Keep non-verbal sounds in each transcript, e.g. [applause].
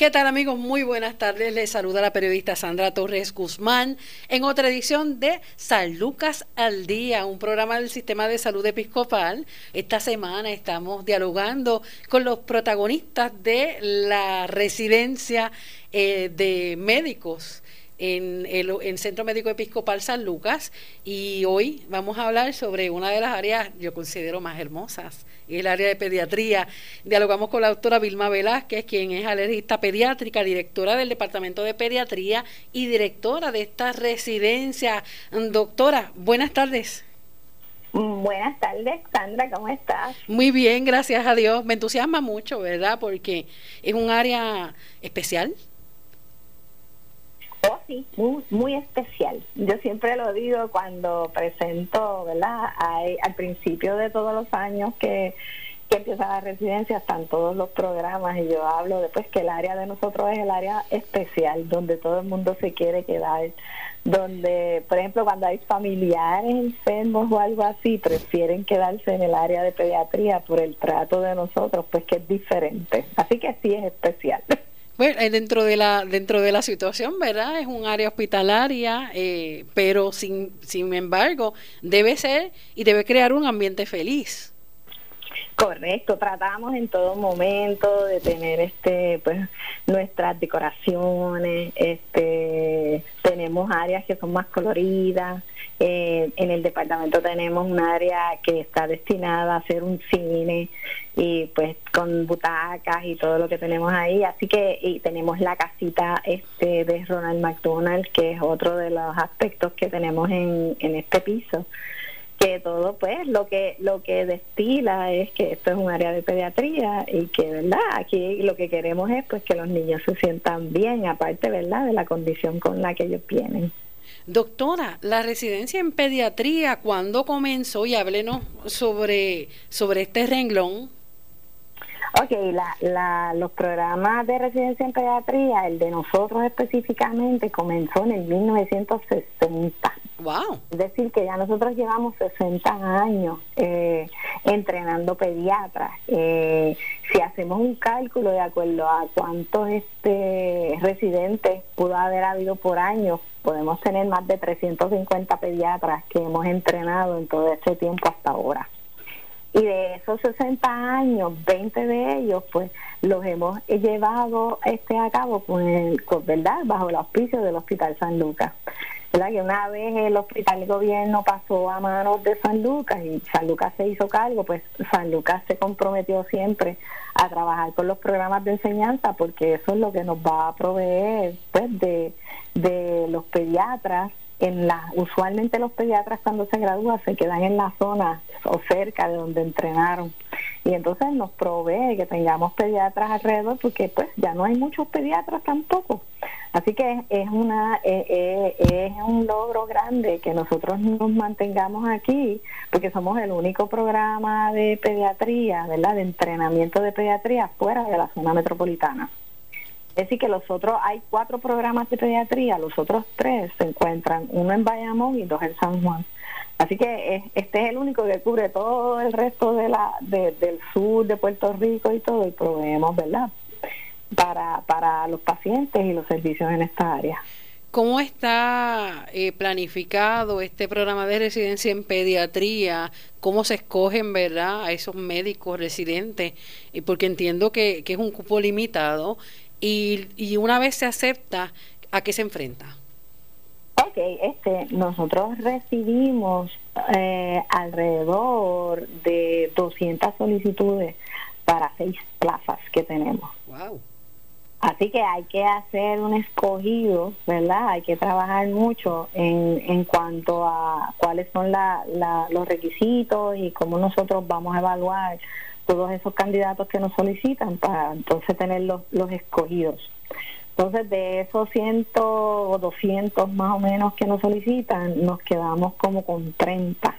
¿Qué tal amigos? Muy buenas tardes. Les saluda la periodista Sandra Torres Guzmán en otra edición de San Lucas al Día, un programa del Sistema de Salud Episcopal. Esta semana estamos dialogando con los protagonistas de la residencia eh, de médicos en el Centro Médico Episcopal San Lucas y hoy vamos a hablar sobre una de las áreas yo considero más hermosas, el área de pediatría. Dialogamos con la doctora Vilma Velázquez, quien es alergista pediátrica, directora del Departamento de Pediatría y directora de esta residencia. Doctora, buenas tardes. Buenas tardes, Sandra, ¿cómo estás? Muy bien, gracias a Dios. Me entusiasma mucho, ¿verdad? Porque es un área especial Muy, muy especial. Yo siempre lo digo cuando presento, ¿verdad? al principio de todos los años que, que empieza la residencia, están todos los programas y yo hablo después que el área de nosotros es el área especial, donde todo el mundo se quiere quedar, donde, por ejemplo, cuando hay familiares enfermos o algo así, prefieren quedarse en el área de pediatría por el trato de nosotros, pues que es diferente. Así que sí es especial. [laughs] Bueno, eh, dentro de la dentro de la situación, ¿verdad? Es un área hospitalaria, eh, pero sin sin embargo debe ser y debe crear un ambiente feliz. Correcto, tratamos en todo momento de tener este pues nuestras decoraciones, este tenemos áreas que son más coloridas, eh, en el departamento tenemos un área que está destinada a hacer un cine y pues con butacas y todo lo que tenemos ahí. Así que y tenemos la casita este de Ronald McDonald, que es otro de los aspectos que tenemos en, en este piso. Que todo pues lo que lo que destila es que esto es un área de pediatría y que verdad aquí lo que queremos es pues que los niños se sientan bien aparte verdad de la condición con la que ellos vienen Doctora, la residencia en pediatría, ¿cuándo comenzó? Y háblenos sobre, sobre este renglón. Ok, la, la, los programas de residencia en pediatría, el de nosotros específicamente, comenzó en el 1960. Wow. Es decir, que ya nosotros llevamos 60 años eh, entrenando pediatras. Eh, si hacemos un cálculo de acuerdo a cuántos este, residentes pudo haber habido por año, podemos tener más de 350 pediatras que hemos entrenado en todo este tiempo hasta ahora. Y de esos 60 años, 20 de ellos, pues los hemos llevado este a cabo con, con verdad bajo el auspicio del Hospital San Lucas. ¿verdad? Que una vez el hospital de gobierno pasó a manos de San Lucas y San Lucas se hizo cargo, pues San Lucas se comprometió siempre a trabajar con los programas de enseñanza porque eso es lo que nos va a proveer pues de, de los pediatras en la usualmente los pediatras cuando se gradúan se quedan en la zona o cerca de donde entrenaron y entonces nos provee que tengamos pediatras alrededor porque pues ya no hay muchos pediatras tampoco. Así que es una eh, eh, es un logro grande que nosotros nos mantengamos aquí porque somos el único programa de pediatría verdad de entrenamiento de pediatría fuera de la zona metropolitana. Es decir, que los otros, hay cuatro programas de pediatría, los otros tres se encuentran, uno en Bayamón y dos en San Juan. Así que este es el único que cubre todo el resto de la, del sur de Puerto Rico y todo, y proveemos, ¿verdad? Para, para los pacientes y los servicios en esta área. ¿Cómo está eh, planificado este programa de residencia en pediatría? ¿Cómo se escogen, verdad, a esos médicos residentes? Y porque entiendo que, que es un cupo limitado y, y una vez se acepta, ¿a qué se enfrenta? Ok, este, nosotros recibimos eh, alrededor de 200 solicitudes para seis plazas que tenemos. Wow. Así que hay que hacer un escogido, ¿verdad? Hay que trabajar mucho en, en cuanto a cuáles son la, los requisitos y cómo nosotros vamos a evaluar todos esos candidatos que nos solicitan para entonces tener los, los escogidos. Entonces, de esos 100 o 200 más o menos que nos solicitan, nos quedamos como con 30.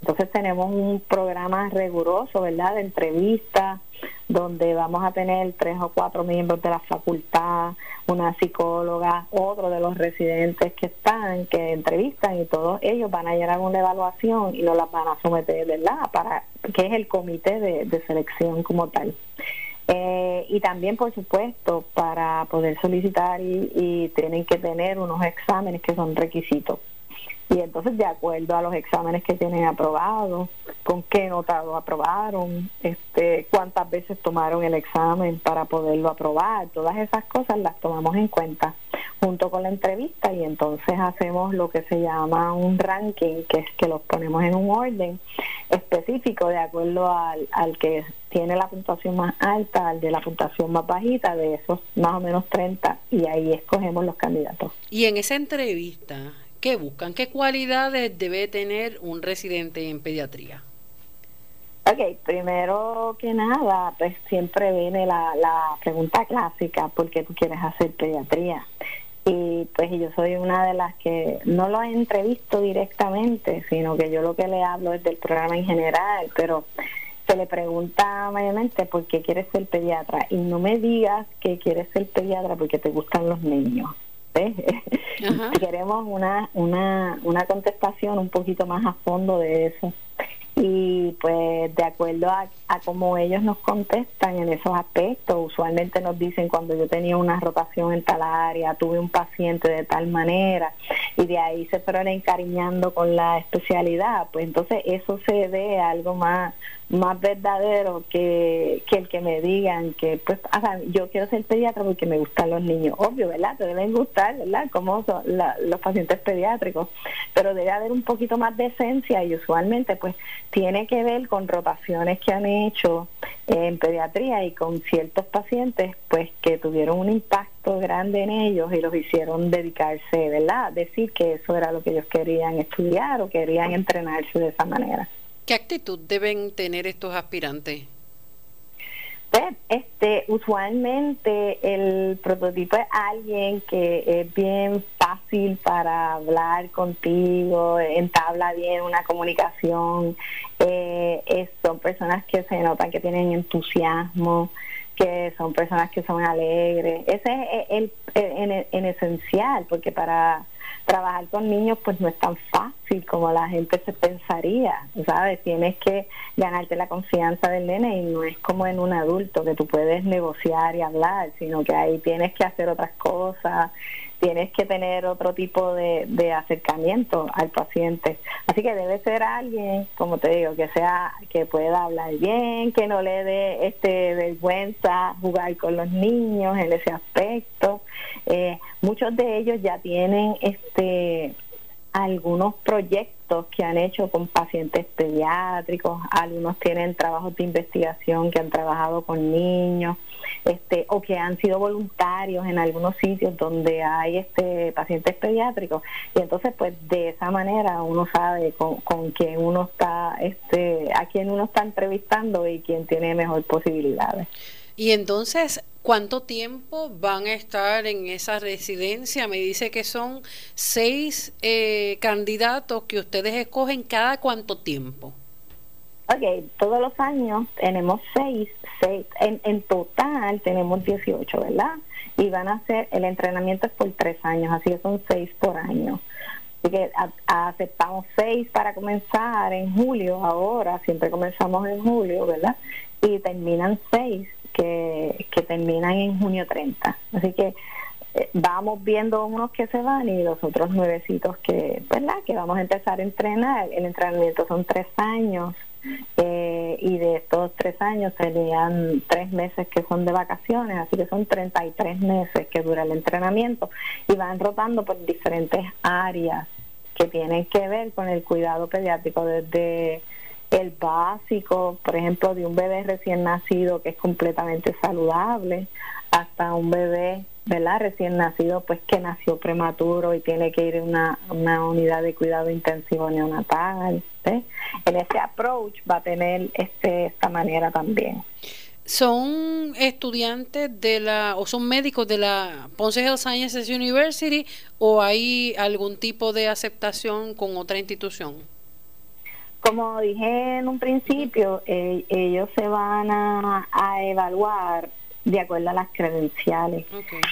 Entonces, tenemos un programa riguroso, ¿verdad?, de entrevistas, donde vamos a tener tres o cuatro miembros de la facultad, una psicóloga, otro de los residentes que están, que entrevistan y todos ellos van a llenar una evaluación y nos las van a someter, ¿verdad? Para que es el comité de, selección como tal. Eh, y también, por supuesto, para poder solicitar y tienen que tener unos exámenes que son requisitos y entonces de acuerdo a los exámenes que tienen aprobados, con qué nota lo aprobaron, este, cuántas veces tomaron el examen para poderlo aprobar, todas esas cosas las tomamos en cuenta junto con la entrevista y entonces hacemos lo que se llama un ranking, que es que los ponemos en un orden específico de acuerdo al, al que tiene la puntuación más alta, al de la puntuación más bajita, de esos más o menos 30, y ahí escogemos los candidatos. Y en esa entrevista, ¿Qué buscan? ¿Qué cualidades debe tener un residente en pediatría? Ok, primero que nada, pues siempre viene la, la pregunta clásica, ¿por qué tú quieres hacer pediatría? Y pues yo soy una de las que no lo he entrevisto directamente, sino que yo lo que le hablo es del programa en general, pero se le pregunta mayormente por qué quieres ser pediatra y no me digas que quieres ser pediatra porque te gustan los niños. [laughs] Queremos una, una, una contestación un poquito más a fondo de eso. Y pues de acuerdo a, a cómo ellos nos contestan en esos aspectos, usualmente nos dicen cuando yo tenía una rotación en tal área, tuve un paciente de tal manera, y de ahí se fueron encariñando con la especialidad, pues entonces eso se ve algo más más verdadero que, que el que me digan que pues yo quiero ser pediatra porque me gustan los niños obvio verdad te deben gustar verdad como son los pacientes pediátricos. Pero debe haber un poquito más de esencia y usualmente pues tiene que ver con rotaciones que han hecho en pediatría y con ciertos pacientes pues que tuvieron un impacto grande en ellos y los hicieron dedicarse verdad decir que eso era lo que ellos querían estudiar o querían entrenarse de esa manera ¿Qué actitud deben tener estos aspirantes? Pues, este, usualmente el prototipo es alguien que es bien fácil para hablar contigo, entabla bien una comunicación, eh, son personas que se notan que tienen entusiasmo, que son personas que son alegres. Ese es el, en esencial, porque para trabajar con niños pues no es tan fácil como la gente se pensaría, ¿sabes? Tienes que ganarte la confianza del nene y no es como en un adulto que tú puedes negociar y hablar, sino que ahí tienes que hacer otras cosas, tienes que tener otro tipo de, de acercamiento al paciente. Así que debe ser alguien, como te digo, que sea que pueda hablar bien, que no le dé este vergüenza jugar con los niños en ese aspecto. Eh, muchos de ellos ya tienen este algunos proyectos que han hecho con pacientes pediátricos, algunos tienen trabajos de investigación que han trabajado con niños, este, o que han sido voluntarios en algunos sitios donde hay este pacientes pediátricos y entonces pues de esa manera uno sabe con, con quién uno está, este, a quién uno está entrevistando y quién tiene mejor posibilidades. Y entonces, ¿cuánto tiempo van a estar en esa residencia? Me dice que son seis eh, candidatos que ustedes escogen cada cuánto tiempo. Ok, todos los años tenemos seis, seis en, total tenemos 18, ¿verdad? Y van a ser, el entrenamiento es por tres años, así que son seis por año. Así que aceptamos seis para comenzar en julio, ahora siempre comenzamos en julio, ¿verdad? Y terminan seis que, que terminan en junio 30. Así que eh, vamos viendo unos que se van y los otros nuevecitos que, ¿verdad? Que vamos a empezar a entrenar. El entrenamiento son tres años eh, y de estos tres años serían tres meses que son de vacaciones, así que son 33 meses que dura el entrenamiento y van rotando por diferentes áreas que tienen que ver con el cuidado pediátrico desde el básico, por ejemplo, de un bebé recién nacido que es completamente saludable, hasta un bebé, ¿verdad? Recién nacido, pues que nació prematuro y tiene que ir a una, una unidad de cuidado intensivo neonatal. En ese approach va a tener este, esta manera también. ¿Son estudiantes de la, o son médicos de la Ponce Health Sciences University o hay algún tipo de aceptación con otra institución? Como dije en un principio, eh, ellos se van a, evaluar de acuerdo a las credenciales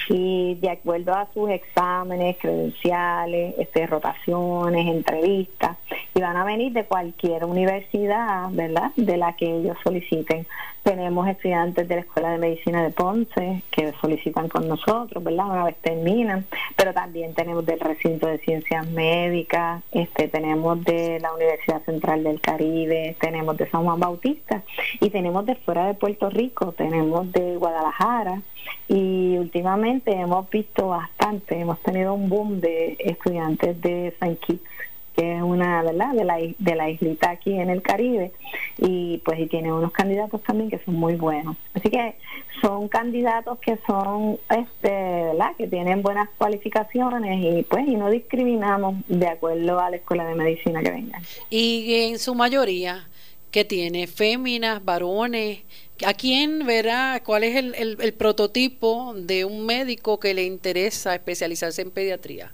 y de acuerdo a sus exámenes, credenciales, este, rotaciones, entrevistas y van a venir de cualquier universidad, ¿verdad? De la que ellos soliciten. Tenemos estudiantes de la Escuela de Medicina de Ponce que solicitan con nosotros, ¿verdad? Una vez terminan, pero también tenemos del recinto de ciencias médicas, este, tenemos de la Universidad Central del Caribe, tenemos de San Juan Bautista y tenemos de fuera de Puerto Rico, tenemos de Guadalajara. Y últimamente hemos visto bastante, hemos tenido un boom de estudiantes de San Kitts que es una verdad de la, de la islita aquí en el Caribe. Y pues y tiene unos candidatos también que son muy buenos. Así que son candidatos que son este verdad que tienen buenas cualificaciones y pues y no discriminamos de acuerdo a la escuela de medicina que vengan. Y en su mayoría que tiene féminas varones. ¿A quién verá cuál es el, el prototipo de un médico que le interesa especializarse en pediatría?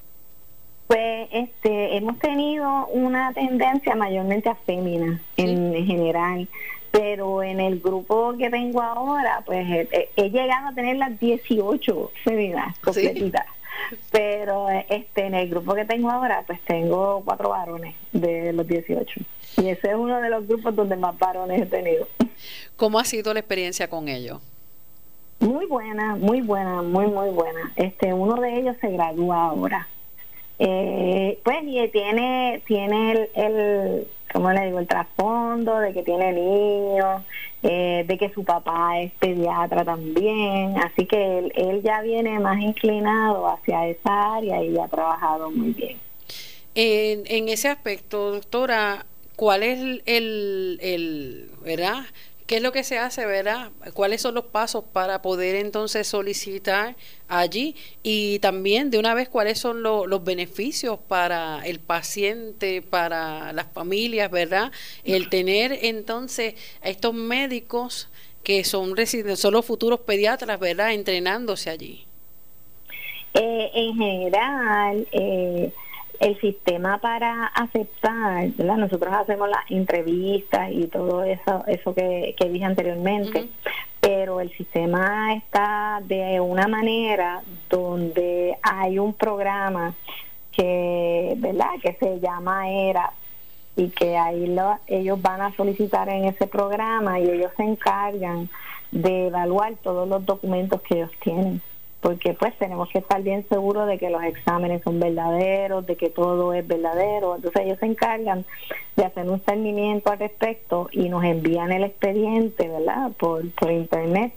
Pues este, hemos tenido una tendencia mayormente a féminas en general, pero en el grupo que tengo ahora, pues he, llegado a tener las 18 féminas completitas. Pero este, en el grupo que tengo ahora, pues tengo cuatro varones de los 18. Y ese es uno de los grupos donde más varones he tenido. ¿Cómo ha sido la experiencia con ellos? Muy buena, muy buena, muy, muy buena. Este, uno de ellos se gradúa ahora eh, pues y tiene tiene el, el como le digo el trasfondo de que tiene niños eh, de que su papá es pediatra también. Así que él, él ya viene más inclinado hacia esa área y ha trabajado muy bien. En, en ese aspecto doctora cuál es el, el verdad ¿Qué es lo que se hace, verdad? ¿Cuáles son los pasos para poder entonces solicitar allí? Y también, de una vez, ¿cuáles son los beneficios para el paciente, para las familias, verdad? El tener entonces a estos médicos que son, son los futuros pediatras, ¿verdad? Entrenándose allí. Eh, en general, eh, el sistema para aceptar, ¿verdad? Nosotros hacemos las entrevistas y todo eso, eso que, dije anteriormente, pero el sistema está de una manera donde hay un programa que, ¿verdad? Que se llama ERA y que ahí lo, ellos van a solicitar en ese programa y ellos se encargan de evaluar todos los documentos que ellos tienen porque pues tenemos que estar bien seguros de que los exámenes son verdaderos, de que todo es verdadero. Entonces ellos se encargan de hacer un seguimiento al respecto y nos envían el expediente, ¿verdad? Por, por internet.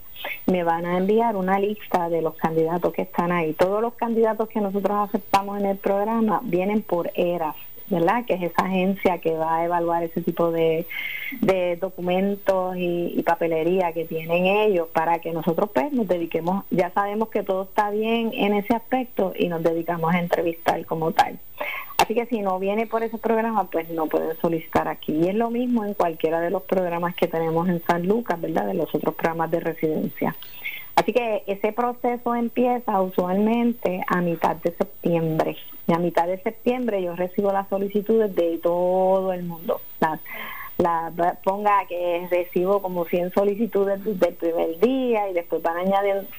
Me van a enviar una lista de los candidatos que están ahí. Todos los candidatos que nosotros aceptamos en el programa vienen por ERAS. ¿Verdad? Que es esa agencia que va a evaluar ese tipo de, documentos y, papelería que tienen ellos para que nosotros pues nos dediquemos, ya sabemos que todo está bien en ese aspecto y nos dedicamos a entrevistar como tal. Así que si no viene por ese programa, pues no pueden solicitar aquí. Y es lo mismo en cualquiera de los programas que tenemos en San Lucas, ¿verdad? De los otros programas de residencia. Así que ese proceso empieza usualmente a mitad de septiembre. Y a mitad de septiembre yo recibo las solicitudes de todo el mundo. La, ponga que recibo como 100 solicitudes desde el primer día y después van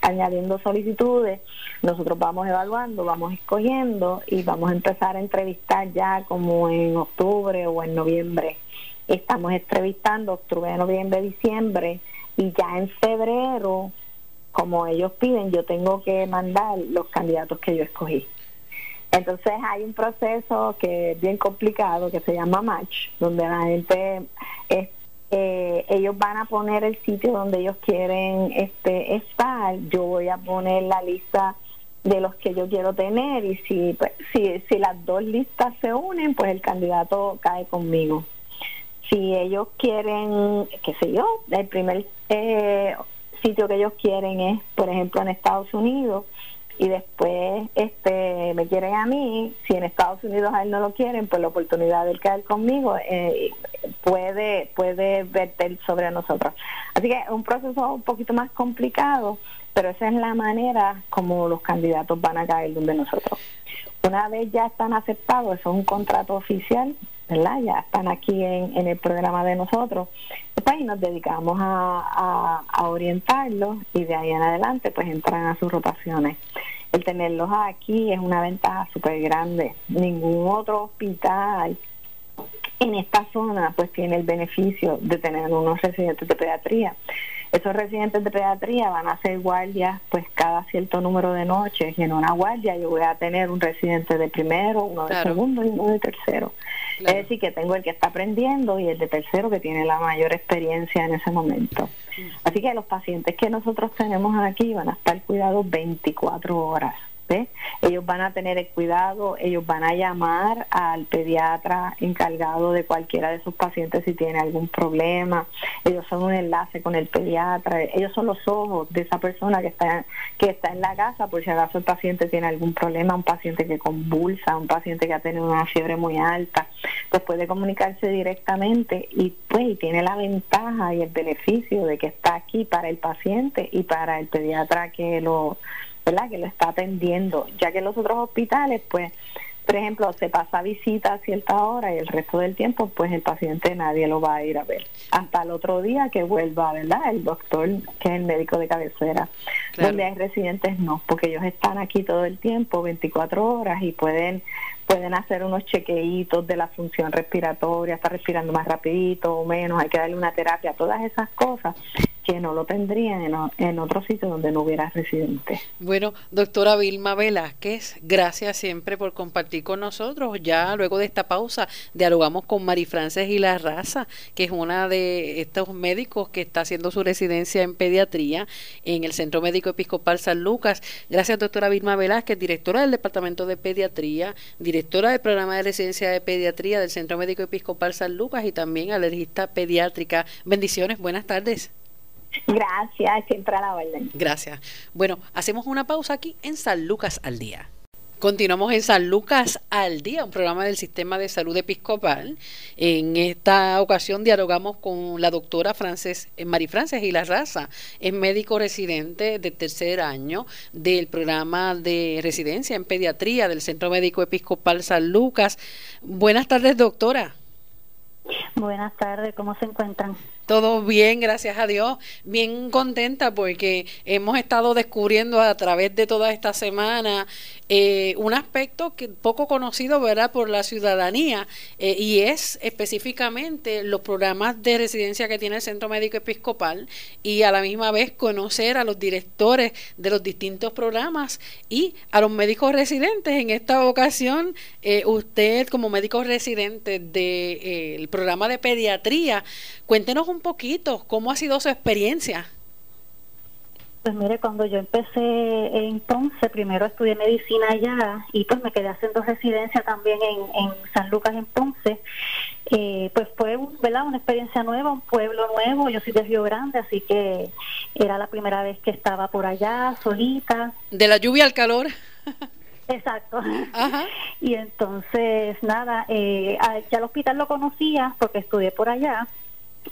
añadiendo solicitudes. Nosotros vamos evaluando, vamos escogiendo y vamos a empezar a entrevistar ya como en octubre o en noviembre. Estamos entrevistando octubre, noviembre, diciembre y ya en febrero como ellos piden, yo tengo que mandar los candidatos que yo escogí. Entonces hay un proceso que es bien complicado que se llama match, donde la gente eh, ellos van a poner el sitio donde ellos quieren este estar. Yo voy a poner la lista de los que yo quiero tener y si pues, si si las dos listas se unen, pues el candidato cae conmigo. Si ellos quieren, qué sé yo, el primer eh, sitio que ellos quieren es, por ejemplo, en Estados Unidos y después este me quieren a mí, si en Estados Unidos a él no lo quieren, pues la oportunidad de caer conmigo eh, puede puede verter sobre nosotros. Así que es un proceso un poquito más complicado, pero esa es la manera como los candidatos van a caer donde nosotros. Una vez ya están aceptados, eso es un contrato oficial, ¿verdad? Ya están aquí en, en el programa de nosotros. Pues nos dedicamos a, a, orientarlos y de ahí en adelante pues entran a sus rotaciones. El tenerlos aquí es una ventaja súper grande. Ningún otro hospital en esta zona pues tiene el beneficio de tener unos residentes de pediatría. Esos residentes de pediatría van a hacer guardias pues cada cierto número de noches y en una guardia yo voy a tener un residente de primero, uno de segundo y uno de tercero. Es decir, que tengo el que está aprendiendo y el de tercero que tiene la mayor experiencia en ese momento. Así que los pacientes que nosotros tenemos aquí van a estar cuidados 24 horas. Ellos van a tener el cuidado, ellos van a llamar al pediatra encargado de cualquiera de sus pacientes si tiene algún problema. Ellos son un enlace con el pediatra, ellos son los ojos de esa persona que está que está en la casa por si acaso el paciente tiene algún problema, un paciente que convulsa, un paciente que ha tenido una fiebre muy alta, pues puede comunicarse directamente y pues tiene la ventaja y el beneficio de que está aquí para el paciente y para el pediatra que lo ¿verdad? que lo está atendiendo, ya que en los otros hospitales, pues, por ejemplo, se pasa visita a cierta hora y el resto del tiempo, pues el paciente nadie lo va a ir a ver. Hasta el otro día que vuelva, ¿verdad? El doctor, que es el médico de cabecera. Donde hay residentes, no, porque ellos están aquí todo el tiempo, 24 horas, y pueden pueden hacer unos chequeitos de la función respiratoria, está respirando más rapidito o menos, hay que darle una terapia, todas esas cosas que no lo tendrían en, otro sitio donde no hubiera residentes. Bueno, doctora Vilma Velázquez, gracias siempre por compartir con nosotros. Ya luego de esta pausa dialogamos con Mari Frances y la Raza, que es una de estos médicos que está haciendo su residencia en pediatría en el Centro Médico Episcopal San Lucas. Gracias, doctora Vilma Velázquez, directora del Departamento de Pediatría, directora del programa de residencia de pediatría del Centro Médico Episcopal San Lucas y también alergista pediátrica. Bendiciones, buenas tardes. [laughs] Gracias, siempre a la orden. Gracias. Bueno, hacemos una pausa aquí en San Lucas al Día. Continuamos en San Lucas al Día, un programa del Sistema de Salud Episcopal. En esta ocasión dialogamos con la doctora Frances, eh, Mari Frances y la Raza, es médico residente de tercer año del programa de residencia en pediatría del Centro Médico Episcopal San Lucas. Buenas tardes, doctora. Buenas tardes, ¿cómo se encuentran? Todo bien, gracias a Dios. Bien contenta porque hemos estado descubriendo a través de toda esta semana eh, un aspecto que poco conocido ¿verdad? por la ciudadanía eh, y es específicamente los programas de residencia que tiene el Centro Médico Episcopal y a la misma vez conocer a los directores de los distintos programas y a los médicos residentes. En esta ocasión, eh, usted como médico residente del programa de pediatría, cuéntenos un poquito cómo ha sido su experiencia. Pues mire, cuando yo empecé en Ponce, primero estudié medicina allá y pues me quedé haciendo residencia también en, San Lucas, en Ponce. Eh, pues fue ¿verdad? una experiencia nueva, un pueblo nuevo. Yo soy de Río Grande, así que era la primera vez que estaba por allá, solita. De la lluvia al calor. Exacto. Y entonces, nada, eh, ya el hospital lo conocía porque estudié por allá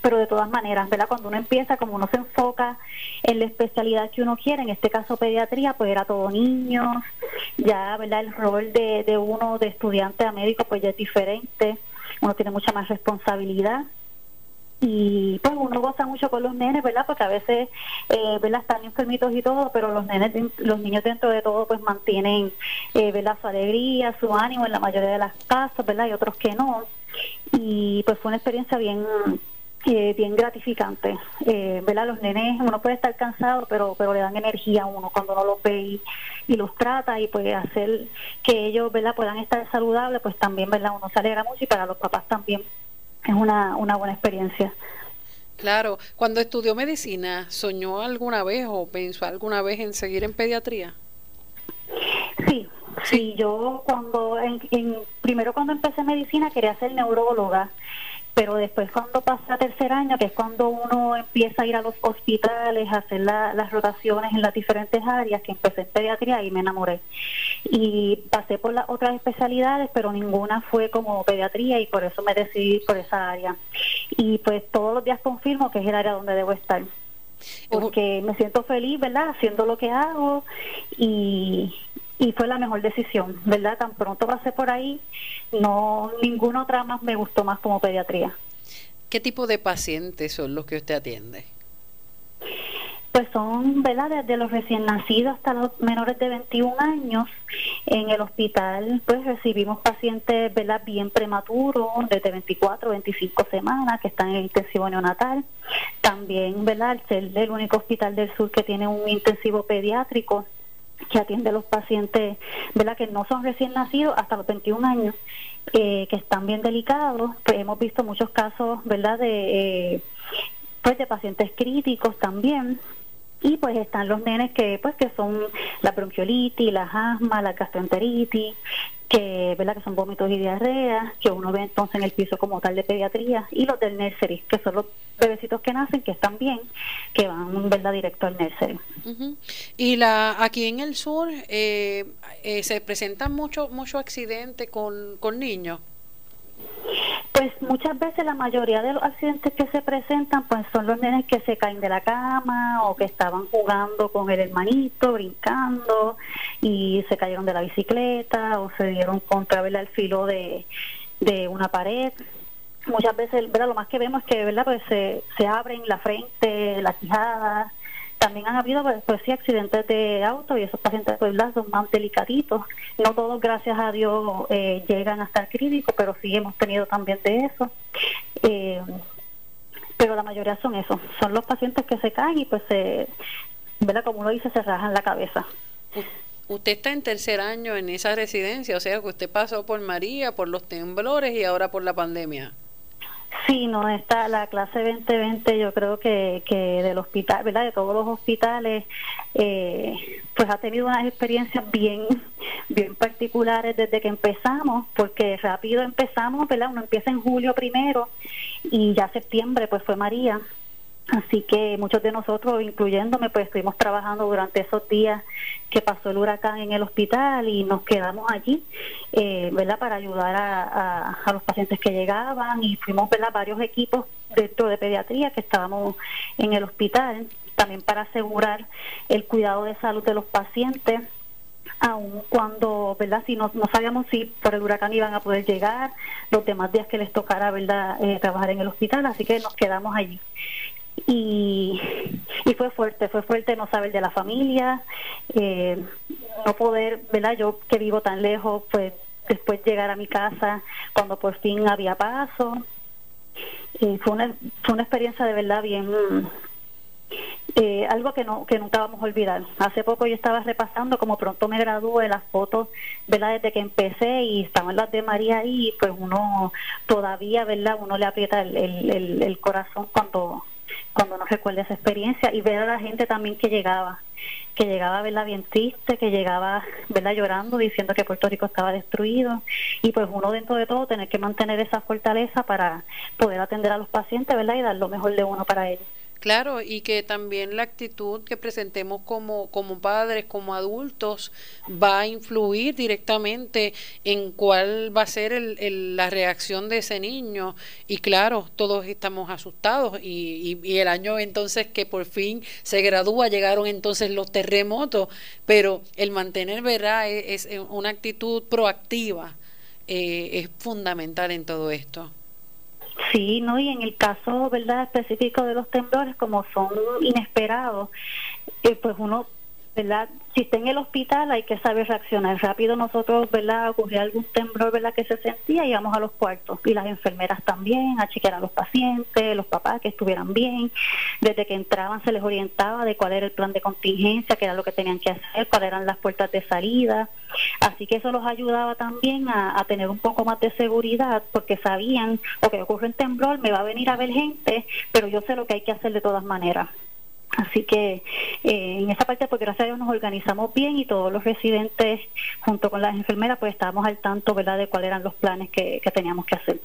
pero de todas maneras, ¿verdad? Cuando uno empieza, como uno se enfoca en la especialidad que uno quiere, en este caso pediatría, pues era todo niños, ya, ¿verdad? El rol de, de uno de estudiante a médico, pues ya es diferente, uno tiene mucha más responsabilidad y pues uno goza mucho con los nenes, ¿verdad? Porque a veces, eh, ¿verdad? Están enfermitos y todo, pero los nenes, los niños dentro de todo, pues mantienen, eh, ¿verdad? Su alegría, su ánimo en la mayoría de las casas, ¿verdad? Y otros que no. Y pues fue una experiencia bien eh, bien gratificante. Eh, ¿verdad? Los nenes, uno puede estar cansado, pero pero le dan energía a uno cuando uno los ve y, los trata y puede hacer que ellos ¿verdad? puedan estar saludables, pues también ¿verdad? uno se alegra mucho y para los papás también es una, una buena experiencia. Claro, cuando estudió medicina, ¿soñó alguna vez o pensó alguna vez en seguir en pediatría? Sí, sí, yo cuando, en, en, primero cuando empecé medicina quería ser neuróloga pero después cuando pasa tercer año, que es cuando uno empieza a ir a los hospitales, a hacer las rotaciones en las diferentes áreas, que empecé en pediatría y me enamoré. Y pasé por las otras especialidades, pero ninguna fue como pediatría y por eso me decidí por esa área. Y pues todos los días confirmo que es el área donde debo estar porque me siento feliz, ¿verdad? Haciendo lo que hago y, y fue la mejor decisión, ¿verdad? Tan pronto pasé por ahí, no ninguna otra más me gustó más como pediatría. ¿Qué tipo de pacientes son los que usted atiende? pues son, ¿verdad? Desde los recién nacidos hasta los menores de 21 años. En el hospital, pues recibimos pacientes, ¿verdad? Bien prematuros, desde 24 o 25 semanas, que están en intensivo neonatal. También, ¿verdad? Ser el único hospital del sur que tiene un intensivo pediátrico, que atiende a los pacientes, ¿verdad? Que no son recién nacidos hasta los 21 años, eh, que están bien delicados. Pues hemos visto muchos casos, ¿verdad? De, eh, pues de pacientes críticos también y pues están los nenes que pues que son la bronquiolitis, la asma, la gastroenteritis, que verdad que son vómitos y diarrea, que uno ve entonces en el piso como tal de pediatría y los del nursery, que son los bebecitos que nacen que están bien, que van verdad directo al nursery. Y la aquí en el sur eh, eh, se presentan muchos mucho accidentes con, con niños. Pues muchas veces la mayoría de los accidentes que se presentan pues son los nenes que se caen de la cama o que estaban jugando con el hermanito, brincando y se cayeron de la bicicleta o se dieron contra el filo de, de una pared. Muchas veces, ¿verdad? Lo más que vemos es que, ¿verdad? Pues se, se abren la frente, la quijada, también han habido pues, pues, sí accidentes de auto y esos pacientes pues son más delicaditos. No todos gracias a Dios eh, llegan a estar críticos pero sí hemos tenido también de eso. Eh, pero la mayoría son esos son los pacientes que se caen y pues se como uno dice se rajan la cabeza. Usted está en tercer año en esa residencia, o sea que usted pasó por María, por los temblores y ahora por la pandemia. Sí, no, está la clase 2020 yo creo que, que del hospital, ¿verdad? De todos los hospitales, eh, pues ha tenido unas experiencias bien, bien particulares desde que empezamos, porque rápido empezamos, ¿verdad? Uno empieza en julio primero y ya septiembre pues fue María Así que muchos de nosotros, incluyéndome, pues estuvimos trabajando durante esos días que pasó el huracán en el hospital y nos quedamos allí, eh, ¿verdad? Para ayudar a, los pacientes que llegaban y fuimos, ¿verdad? Varios equipos dentro de pediatría que estábamos en el hospital, también para asegurar el cuidado de salud de los pacientes aun cuando, ¿verdad? Si no, no sabíamos si por el huracán iban a poder llegar, los demás días que les tocara, ¿verdad? Eh, trabajar en el hospital, así que nos quedamos allí y, y fue fuerte, fue fuerte no saber de la familia, eh, no poder, ¿verdad? Yo que vivo tan lejos, pues después llegar a mi casa cuando por fin había paso. Eh, fue, una, fue una experiencia de verdad bien, eh, algo que no que nunca vamos a olvidar. Hace poco yo estaba repasando, como pronto me gradué, las fotos, ¿verdad? Desde que empecé y estaban las de María ahí, pues uno todavía, ¿verdad? Uno le aprieta el, el, el corazón cuando cuando no recuerda esa experiencia y ver a la gente también que llegaba, que llegaba verla bien triste, que llegaba verla llorando diciendo que Puerto Rico estaba destruido y pues uno dentro de todo tener que mantener esa fortaleza para poder atender a los pacientes, ¿verdad? Y dar lo mejor de uno para ellos. Claro, y que también la actitud que presentemos como, como padres, como adultos, va a influir directamente en cuál va a ser el, la reacción de ese niño. Y claro, todos estamos asustados y, y, el año entonces que por fin se gradúa, llegaron entonces los terremotos, pero el mantener, ¿verdad?, e, es, una actitud proactiva, eh, es fundamental en todo esto. Sí, no, y en el caso, ¿verdad?, específico de los temblores, como son inesperados, eh, pues uno ¿verdad? Si está en el hospital hay que saber reaccionar rápido. Nosotros, ¿verdad? Ocurría algún temblor, ¿verdad? Que se sentía y íbamos a los cuartos. Y las enfermeras también, a chequear a los pacientes, los papás que estuvieran bien. Desde que entraban se les orientaba de cuál era el plan de contingencia, qué era lo que tenían que hacer, cuáles eran las puertas de salida. Así que eso los ayudaba también a, tener un poco más de seguridad porque sabían, o que ocurre un temblor, me va a venir a ver gente, pero yo sé lo que hay que hacer de todas maneras. Así que eh, en esa parte, pues gracias a Dios nos organizamos bien y todos los residentes, junto con las enfermeras, pues estábamos al tanto, ¿verdad?, de cuáles eran los planes que, que teníamos que hacer.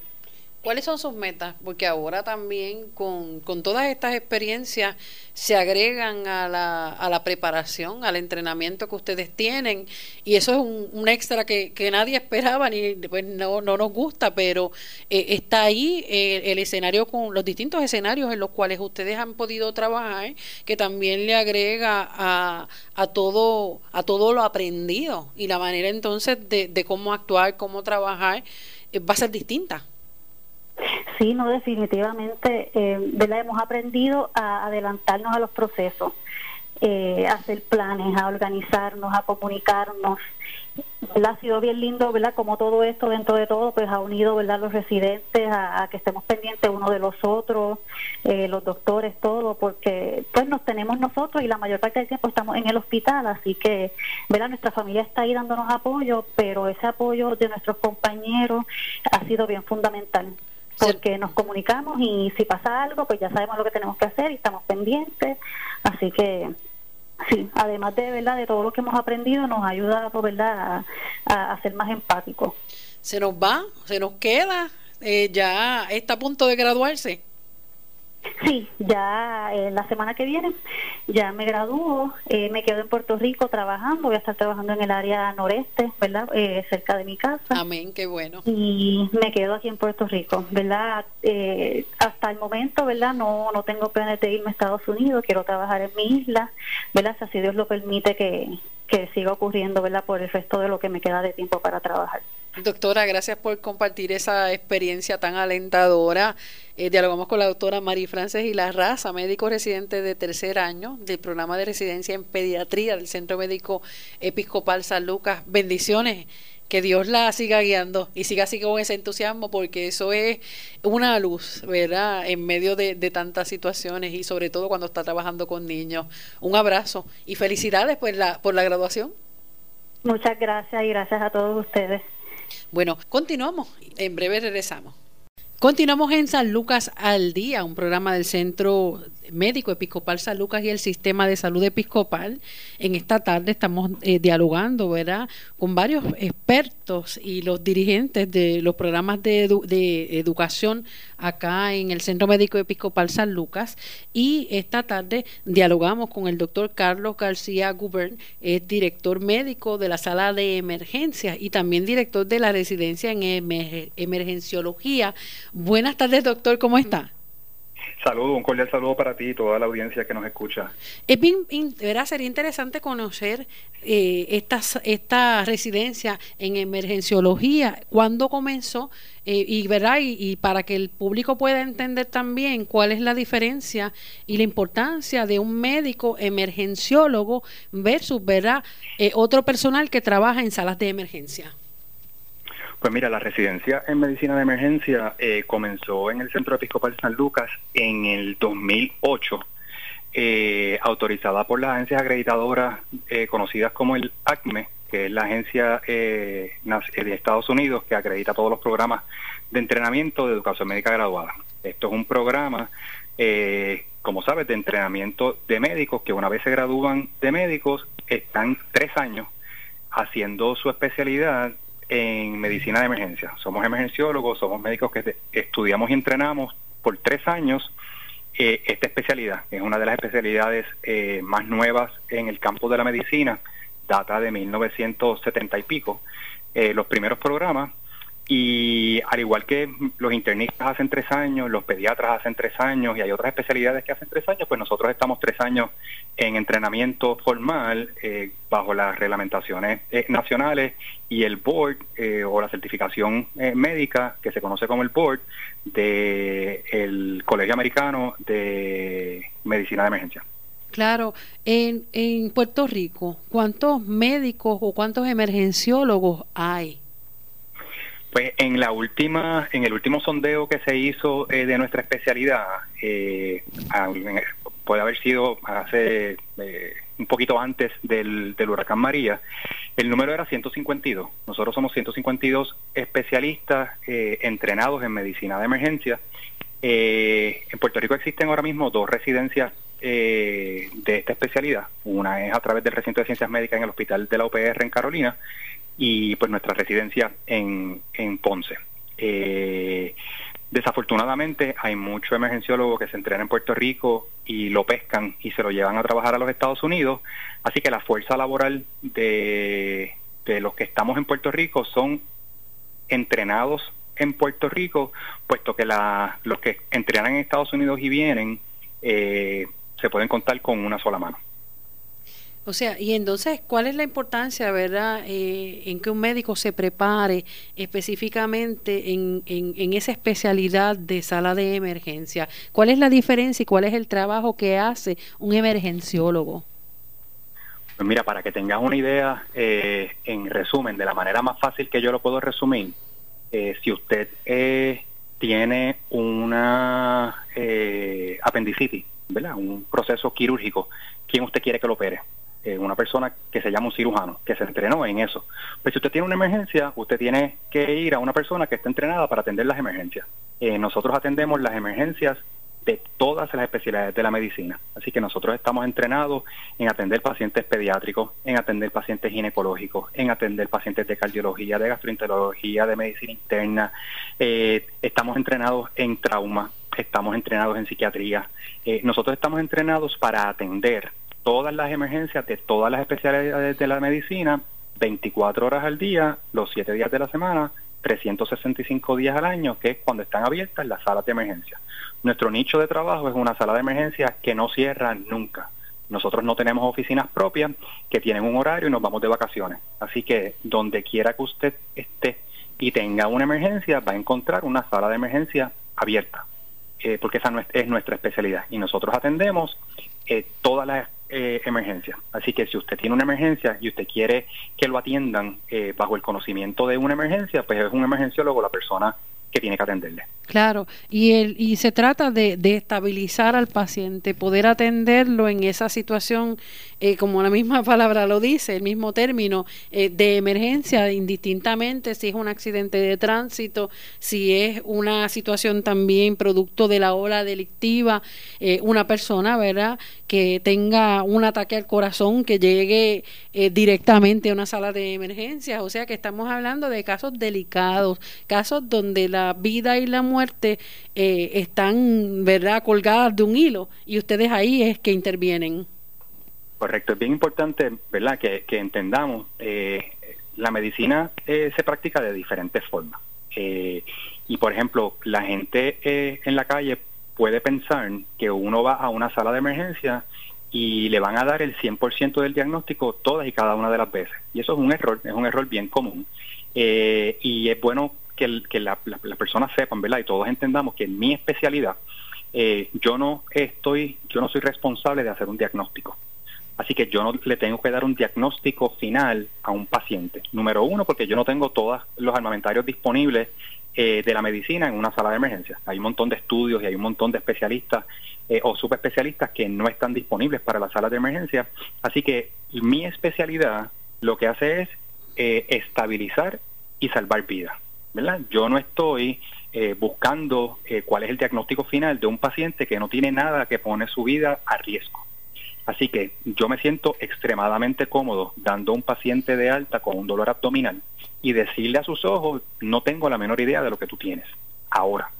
¿Cuáles son sus metas? Porque ahora también con, con todas estas experiencias se agregan a la, a la, preparación, al entrenamiento que ustedes tienen y eso es un, extra que, que, nadie esperaba ni pues no, no nos gusta, pero eh, está ahí eh, el escenario con los distintos escenarios en los cuales ustedes han podido trabajar, que también le agrega a, a todo a todo lo aprendido y la manera entonces de, de cómo actuar, cómo trabajar eh, va a ser distinta. Sí, no, definitivamente, eh, ¿verdad? Hemos aprendido a adelantarnos a los procesos, eh, a hacer planes, a organizarnos, a comunicarnos. Ha sido bien lindo, ¿verdad? Como todo esto, dentro de todo, pues ha unido, ¿verdad? Los residentes a, que estemos pendientes uno de los otros, eh, los doctores, todo, porque pues nos tenemos nosotros y la mayor parte del tiempo estamos en el hospital, así que, ¿verdad? Nuestra familia está ahí dándonos apoyo, pero ese apoyo de nuestros compañeros ha sido bien fundamental porque nos comunicamos y si pasa algo, pues ya sabemos lo que tenemos que hacer y estamos pendientes. Así que sí, además de verdad de todo lo que hemos aprendido, nos ha ayudado verdad a, a, ser más empáticos. Se nos va, se nos queda, eh, ya está a punto de graduarse. Sí, ya eh, la semana que viene ya me gradúo, eh, me quedo en Puerto Rico trabajando, voy a estar trabajando en el área noreste, ¿verdad? Eh, cerca de mi casa. Amén, qué bueno. Y me quedo aquí en Puerto Rico, ¿verdad? hasta el momento, ¿verdad? No, no tengo planes de irme a Estados Unidos, quiero trabajar en mi isla, ¿verdad? Si así Dios lo permite que, que siga ocurriendo, ¿verdad? Por el resto de lo que me queda de tiempo para trabajar. Doctora, gracias por compartir esa experiencia tan alentadora. Eh, dialogamos con la doctora María Frances y la Raza, médico residente de tercer año del programa de residencia en pediatría del Centro Médico Episcopal San Lucas. Bendiciones, que Dios la siga guiando y siga así con ese entusiasmo, porque eso es una luz, ¿verdad? En medio de, de tantas situaciones y sobre todo cuando está trabajando con niños. Un abrazo y felicidades por la, por la graduación. Muchas gracias y gracias a todos ustedes. Bueno, continuamos. En breve regresamos. Continuamos en San Lucas al Día, un programa del Centro Médico Episcopal San Lucas y el Sistema de Salud Episcopal. En esta tarde estamos eh, dialogando, ¿verdad?, con varios expertos y los dirigentes de los programas de, educación acá en el Centro Médico Episcopal San Lucas. Y esta tarde dialogamos con el doctor Carlos García Gubern, es director médico de la sala de emergencia y también director de la residencia en emergenciología. Buenas tardes, doctor, ¿cómo está? Saludo, un cordial saludo para ti y toda la audiencia que nos escucha. Es bien, sería interesante conocer eh, esta, esta residencia en emergenciología, cuándo comenzó eh, y, ¿verdad? Y, para que el público pueda entender también cuál es la diferencia y la importancia de un médico emergenciólogo versus ¿verdad? Eh, otro personal que trabaja en salas de emergencia. Pues mira, la residencia en medicina de emergencia eh, comenzó en el Centro Episcopal San Lucas en el 2008, eh, autorizada por las agencias acreditadoras eh, conocidas como el ACME, que es la agencia de Estados Unidos que acredita todos los programas de entrenamiento de educación médica graduada. Esto es un programa, como sabes, de entrenamiento de médicos que una vez se gradúan de médicos están tres años haciendo su especialidad en medicina de emergencia. Somos emergenciólogos, somos médicos que estudiamos y entrenamos por tres años eh, esta especialidad. Es una de las especialidades eh, más nuevas en el campo de la medicina, data de 1970 y pico. Eh, los primeros programas y al igual que los internistas hacen tres años, los pediatras hacen tres años y hay otras especialidades que hacen tres años, pues nosotros estamos tres años en entrenamiento formal eh, bajo las reglamentaciones eh, nacionales y el board eh, o la certificación médica que se conoce como el board del el Colegio Americano de Medicina de Emergencia. Claro, en, en Puerto Rico, ¿cuántos médicos o cuántos emergenciólogos hay? Pues en la última, en el último sondeo que se hizo eh, de nuestra especialidad, eh, puede haber sido hace eh, un poquito antes del, huracán María, el número era 152. Nosotros somos 152 especialistas entrenados en medicina de emergencia. en Puerto Rico existen ahora mismo dos residencias de esta especialidad. Una es a través del recinto de ciencias médicas en el hospital de la UPR en Carolina y pues nuestra residencia en, en Ponce. Eh, desafortunadamente hay mucho emergenciólogo que se entrena en Puerto Rico y lo pescan y se lo llevan a trabajar a los Estados Unidos, así que la fuerza laboral de, de los que estamos en Puerto Rico son entrenados en Puerto Rico, puesto que la, los que entrenan en Estados Unidos y vienen eh, se pueden contar con una sola mano. O sea, y entonces, ¿cuál es la importancia, verdad, eh, en que un médico se prepare específicamente en, en, esa especialidad de sala de emergencia? ¿Cuál es la diferencia y cuál es el trabajo que hace un emergenciólogo? Pues mira, para que tengas una idea, eh, en resumen, de la manera más fácil que yo lo puedo resumir, eh, si usted tiene una apendicitis, ¿verdad? Un proceso quirúrgico, ¿quién usted quiere que lo opere? Eh, una persona que se llama un cirujano, que se entrenó en eso. Pues si usted tiene una emergencia, usted tiene que ir a una persona que esté entrenada para atender las emergencias. Eh, nosotros atendemos las emergencias de todas las especialidades de la medicina. Así que nosotros estamos entrenados en atender pacientes pediátricos, en atender pacientes ginecológicos, en atender pacientes de cardiología, de gastroenterología, de medicina interna. Eh, estamos entrenados en trauma, estamos entrenados en psiquiatría. nosotros estamos entrenados para atender todas las emergencias de todas las especialidades de la medicina, 24 horas al día, los 7 días de la semana, 365 días al año, que es cuando están abiertas las salas de emergencia. Nuestro nicho de trabajo es una sala de emergencia que no cierra nunca. Nosotros no tenemos oficinas propias que tienen un horario y nos vamos de vacaciones. Así que donde quiera que usted esté y tenga una emergencia, va a encontrar una sala de emergencia abierta, eh, porque esa es nuestra especialidad. Y nosotros atendemos eh, todas las eh, emergencia. Así que si usted tiene una emergencia y usted quiere que lo atiendan eh, bajo el conocimiento de una emergencia, pues es un emergenciólogo la persona que tiene que atenderle. Claro, y, el, y se trata de, de estabilizar al paciente, poder atenderlo en esa situación, eh, como la misma [laughs] palabra lo dice, el mismo término, eh, de emergencia, indistintamente si es un accidente de tránsito, si es una situación también producto de la ola delictiva, eh, una persona, ¿verdad?, que tenga un ataque al corazón, que llegue directamente a una sala de emergencias, o sea que estamos hablando de casos delicados, casos donde la vida y la muerte eh, están, ¿verdad?, colgadas de un hilo y ustedes ahí es que intervienen. Correcto, es bien importante, ¿verdad?, que, entendamos, eh, la medicina eh, se practica de diferentes formas. y, por ejemplo, la gente en la calle puede pensar que uno va a una sala de emergencia y le van a dar el 100% del diagnóstico todas y cada una de las veces. Y eso es un error, es un error bien común. y es bueno que, las personas sepan, ¿verdad? Y todos entendamos que en mi especialidad eh, yo no estoy, yo no soy responsable de hacer un diagnóstico. Así que yo no le tengo que dar un diagnóstico final a un paciente. Número uno, porque yo no tengo todos los armamentarios disponibles eh, de la medicina en una sala de emergencia. Hay un montón de estudios y hay un montón de especialistas eh, o subespecialistas que no están disponibles para las salas de emergencia. Así que mi especialidad lo que hace es estabilizar y salvar vidas. Yo no estoy eh, buscando eh, cuál es el diagnóstico final de un paciente que no tiene nada que pone su vida a riesgo. Así que yo me siento extremadamente cómodo dando a un paciente de alta con un dolor abdominal y decirle a sus ojos, no tengo la menor idea de lo que tú tienes. Ahora,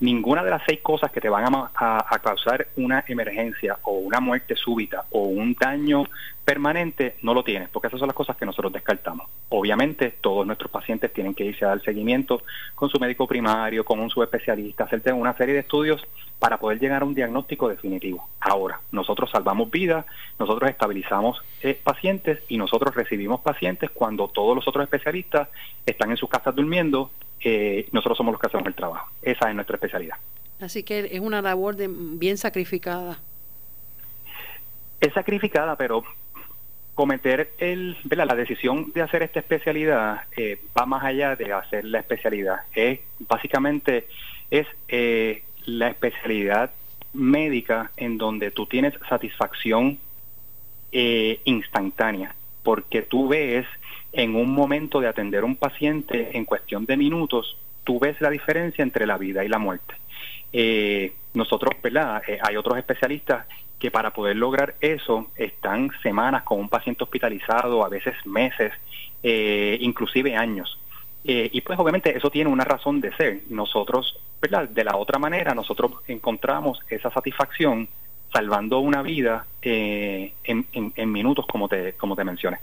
ninguna de las seis cosas que te van a, causar una emergencia o una muerte súbita o un daño permanente no lo tienes, porque esas son las cosas que nosotros descartamos. Obviamente, todos nuestros pacientes tienen que irse a dar seguimiento con su médico primario, con un subespecialista, hacerte una serie de estudios para poder llegar a un diagnóstico definitivo. Ahora, nosotros salvamos vidas, nosotros estabilizamos eh, pacientes y nosotros recibimos pacientes cuando todos los otros especialistas están en sus casas durmiendo nosotros somos los que hacemos el trabajo. Esa es nuestra especialidad. Así que es una labor de, bien sacrificada. Es sacrificada, pero cometer el, la decisión de hacer esta especialidad eh, va más allá de hacer la especialidad. Es básicamente es eh, la especialidad médica en donde tú tienes satisfacción eh, instantánea, porque tú ves en un momento de atender a un paciente en cuestión de minutos, tú ves la diferencia entre la vida y la muerte. Eh, nosotros, ¿verdad? Eh, hay otros especialistas que para poder lograr eso están semanas con un paciente hospitalizado, a veces meses, eh, inclusive años. y pues obviamente eso tiene una razón de ser. Nosotros, ¿verdad? De la otra manera, nosotros encontramos esa satisfacción salvando una vida en, en, minutos, como te, como te mencioné.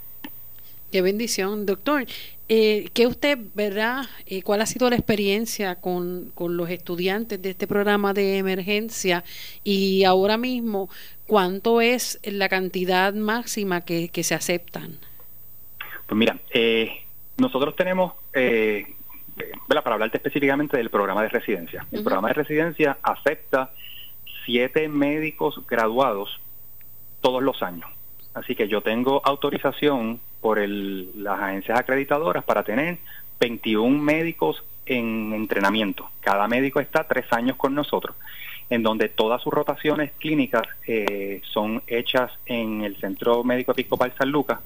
Qué bendición, doctor. Eh, ¿Qué usted, verdad? Eh, ¿Cuál ha sido la experiencia con, con, los estudiantes de este programa de emergencia? Y ahora mismo, ¿cuánto es la cantidad máxima que, que se aceptan? Pues mira, eh, nosotros tenemos, eh, para hablarte específicamente del programa de residencia. El programa de residencia acepta siete médicos graduados todos los años. Así que yo tengo autorización por las agencias acreditadoras para tener 21 médicos en entrenamiento. Cada médico está tres años con nosotros, en donde todas sus rotaciones clínicas eh, son hechas en el Centro Médico Episcopal San Lucas.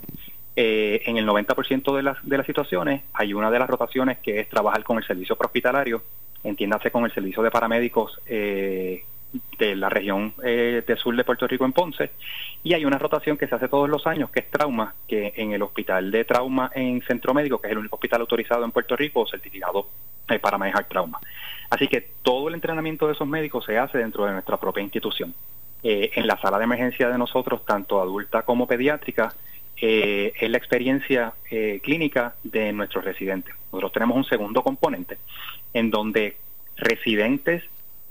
Eh, en el 90% de las, de las situaciones hay una de las rotaciones que es trabajar con el servicio hospitalario, entiéndase con el servicio de paramédicos eh, de la región eh, de sur de Puerto Rico en Ponce y hay una rotación que se hace todos los años que es trauma que en el hospital de trauma en Centro Médico que es el único hospital autorizado en Puerto Rico certificado eh, para manejar trauma. Así que todo el entrenamiento de esos médicos se hace dentro de nuestra propia institución. Eh, en la sala de emergencia de nosotros tanto adulta como pediátrica es la experiencia clínica de nuestros residentes. Nosotros tenemos un segundo componente en donde residentes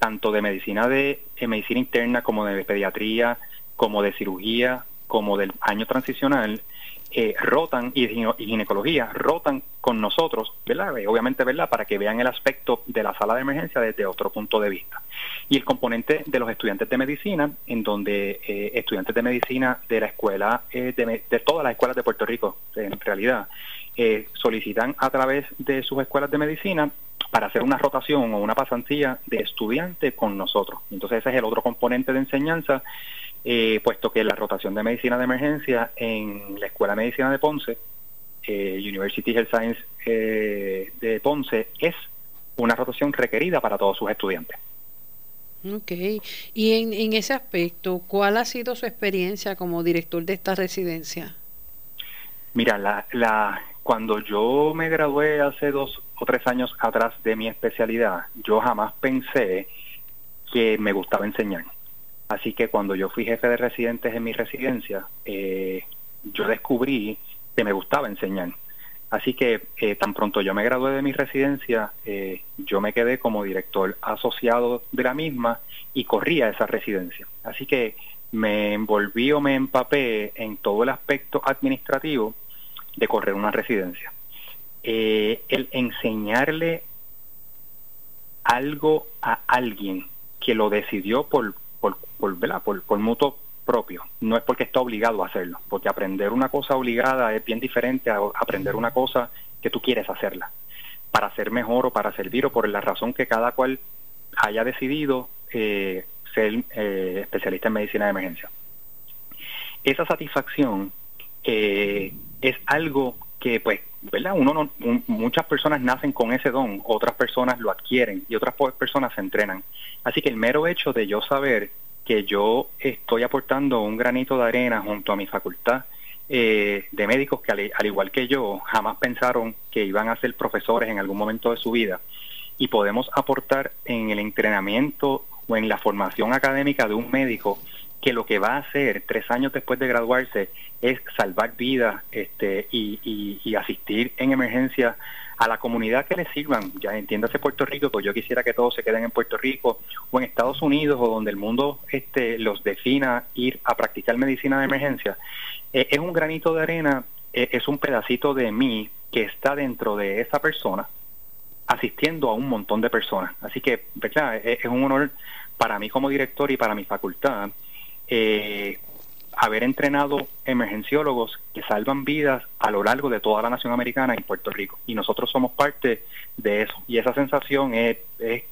tanto de medicina de, medicina interna como de pediatría, como de cirugía, como del año transicional, eh, rotan y, ginecología rotan con nosotros, ¿verdad? Eh, obviamente, ¿verdad? Para que vean el aspecto de la sala de emergencia desde otro punto de vista. Y el componente de los estudiantes de medicina, en donde eh, estudiantes de medicina de la escuela, de, de, todas las escuelas de Puerto Rico, en realidad, solicitan a través de sus escuelas de medicina para hacer una rotación o una pasantía de estudiante con nosotros. Entonces ese es el otro componente de enseñanza, eh, puesto que la rotación de medicina de emergencia en la Escuela de Medicina de Ponce, eh, University Health Science eh, de Ponce, es una rotación requerida para todos sus estudiantes. Ok, y en, en ese aspecto, ¿cuál ha sido su experiencia como director de esta residencia? Mira, la, la, cuando yo me gradué hace dos o tres años atrás de mi especialidad, yo jamás pensé que me gustaba enseñar. Así que cuando yo fui jefe de residentes en mi residencia, eh, yo descubrí que me gustaba enseñar. Así que eh, tan pronto yo me gradué de mi residencia, eh, yo me quedé como director asociado de la misma y corría esa residencia. Así que me envolví o me empapé en todo el aspecto administrativo de correr una residencia. Eh, el enseñarle algo a alguien que lo decidió por, por, por, por, por mutuo propio, no es porque está obligado a hacerlo, porque aprender una cosa obligada es bien diferente a aprender una cosa que tú quieres hacerla, para ser mejor o para servir o por la razón que cada cual haya decidido eh, ser eh, especialista en medicina de emergencia. Esa satisfacción eh, es algo que, pues, ¿verdad? Uno no, muchas personas nacen con ese don, otras personas lo adquieren y otras personas se entrenan. Así que el mero hecho de yo saber que yo estoy aportando un granito de arena junto a mi facultad eh, de médicos que al, igual que yo jamás pensaron que iban a ser profesores en algún momento de su vida y podemos aportar en el entrenamiento o en la formación académica de un médico que lo que va a hacer tres años después de graduarse es salvar vidas este, y, asistir en emergencia a la comunidad que le sirvan, ya entiéndase Puerto Rico, pues yo quisiera que todos se queden en Puerto Rico o en Estados Unidos o donde el mundo este, los defina ir a practicar medicina de emergencia, eh, es un granito de arena, eh, es un pedacito de mí que está dentro de esa persona asistiendo a un montón de personas. Así que, ¿verdad? Es, es un honor para mí como director y para mi facultad eh, haber entrenado emergenciólogos que salvan vidas a lo largo de toda la nación americana y Puerto Rico. Y nosotros somos parte de eso. Y esa sensación es, es,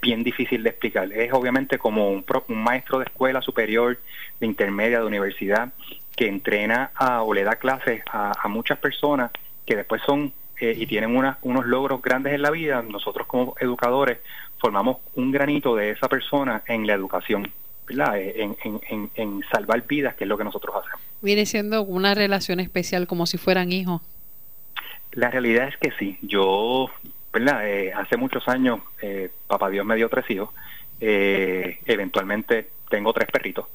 bien difícil de explicar. Es obviamente como un, un, maestro de escuela superior, de intermedia, de universidad, que entrena a, o le da clases a, muchas personas que después son eh, y tienen unos logros grandes en la vida. Nosotros como educadores formamos un granito de esa persona en la educación. En, en, en, salvar vidas, que es lo que nosotros hacemos. Viene siendo una relación especial como si fueran hijos. La realidad es que sí. Yo, ¿verdad? Eh, hace muchos años, eh, papá Dios me dio tres hijos. Eh, eventualmente tengo tres perritos.